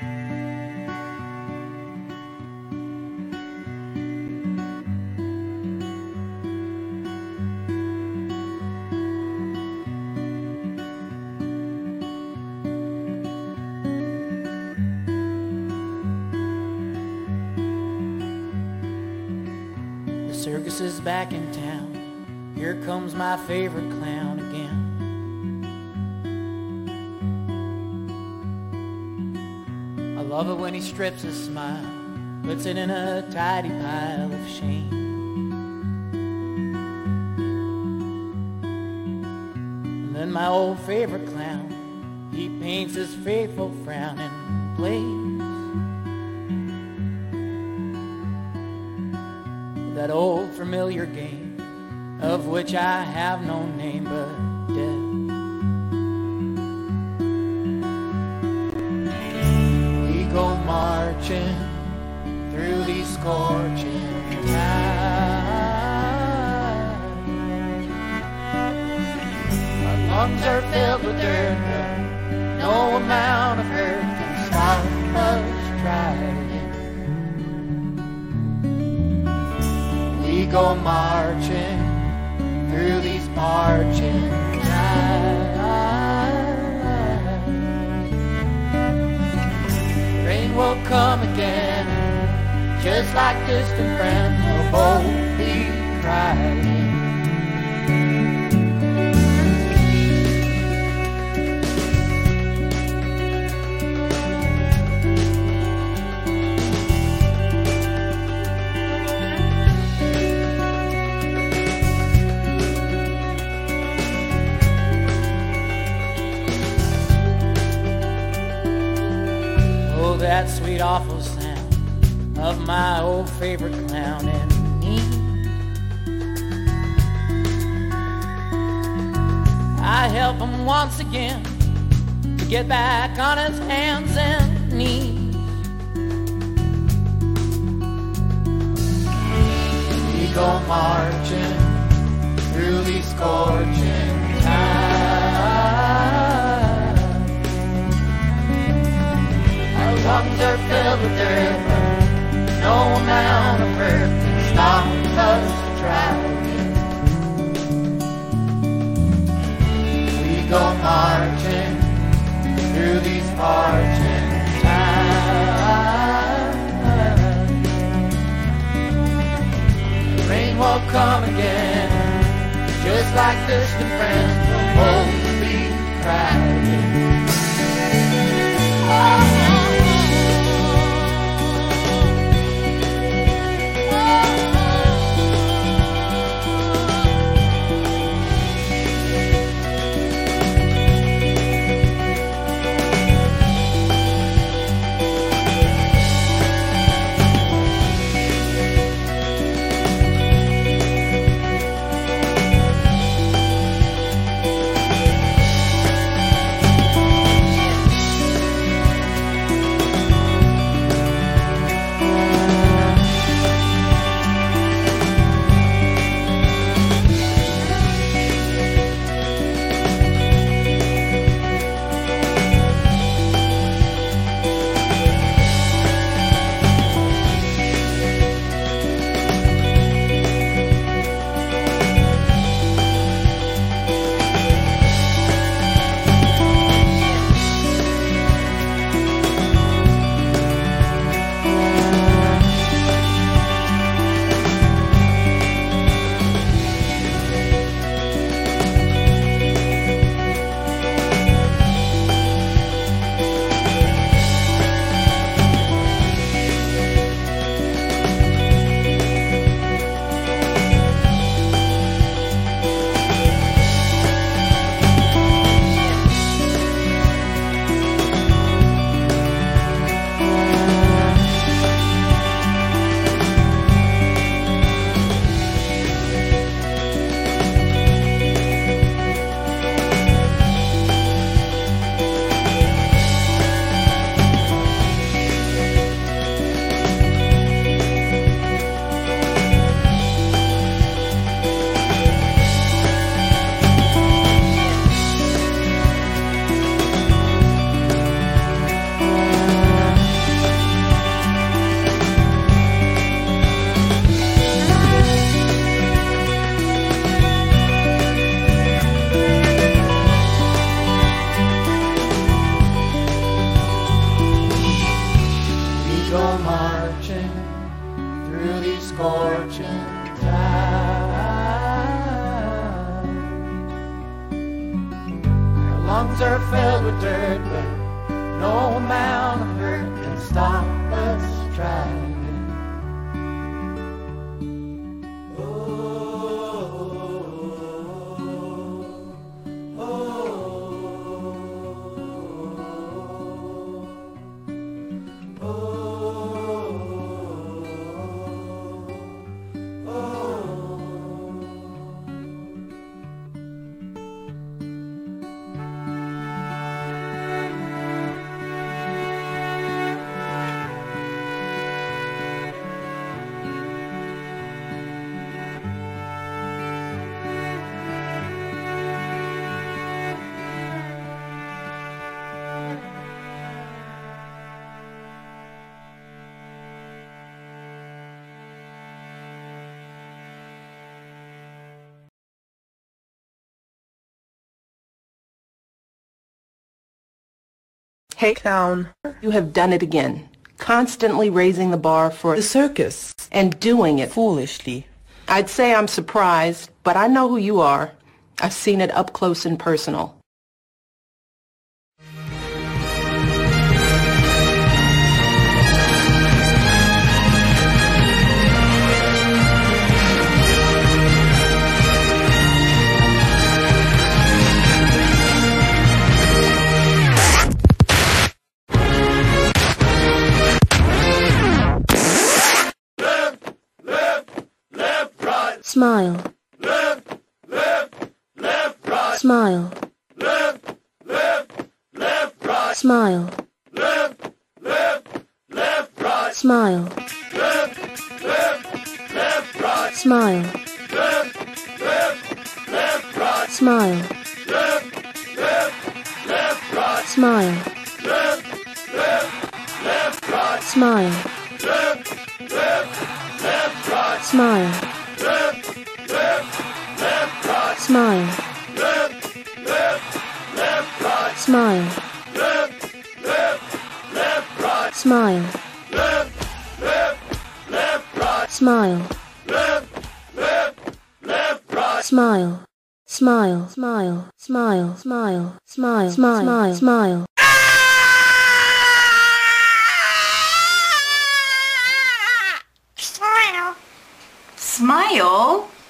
The circus is back in town. Here comes my favorite clown love it when he strips his smile, puts it in a tidy pile of shame. And then my old favorite clown, he paints his faithful frown and plays. that old familiar game of which I have no name but lungs are filled with dirt, no amount of hurt can stop us trying. We go marching through these marching. Rain will come again, just like distant friends, we'll both be crying. Oh, that sweet awful my old favorite clown and me. I help him once again to get back on his hands and knees. We go marching through these scorching times. Come again, just like distant friends will both be crying. Lungs are filled with dirt, but no amount of hurt can stop us trying. Hey, clown, you have done it again. Constantly raising the bar for the circus and doing it. foolishly. I'd say I'm surprised, but I know who you are. I've seen it up close and personal. Smile. Smile. Smile. Smile. Smile. Smile. Smile. Left Left Smile Left Left Smile. Smile. Smile. Smile. Smile. Smile. Smile, smile, smile, smile, smile, smile, smile. Smile. Smile.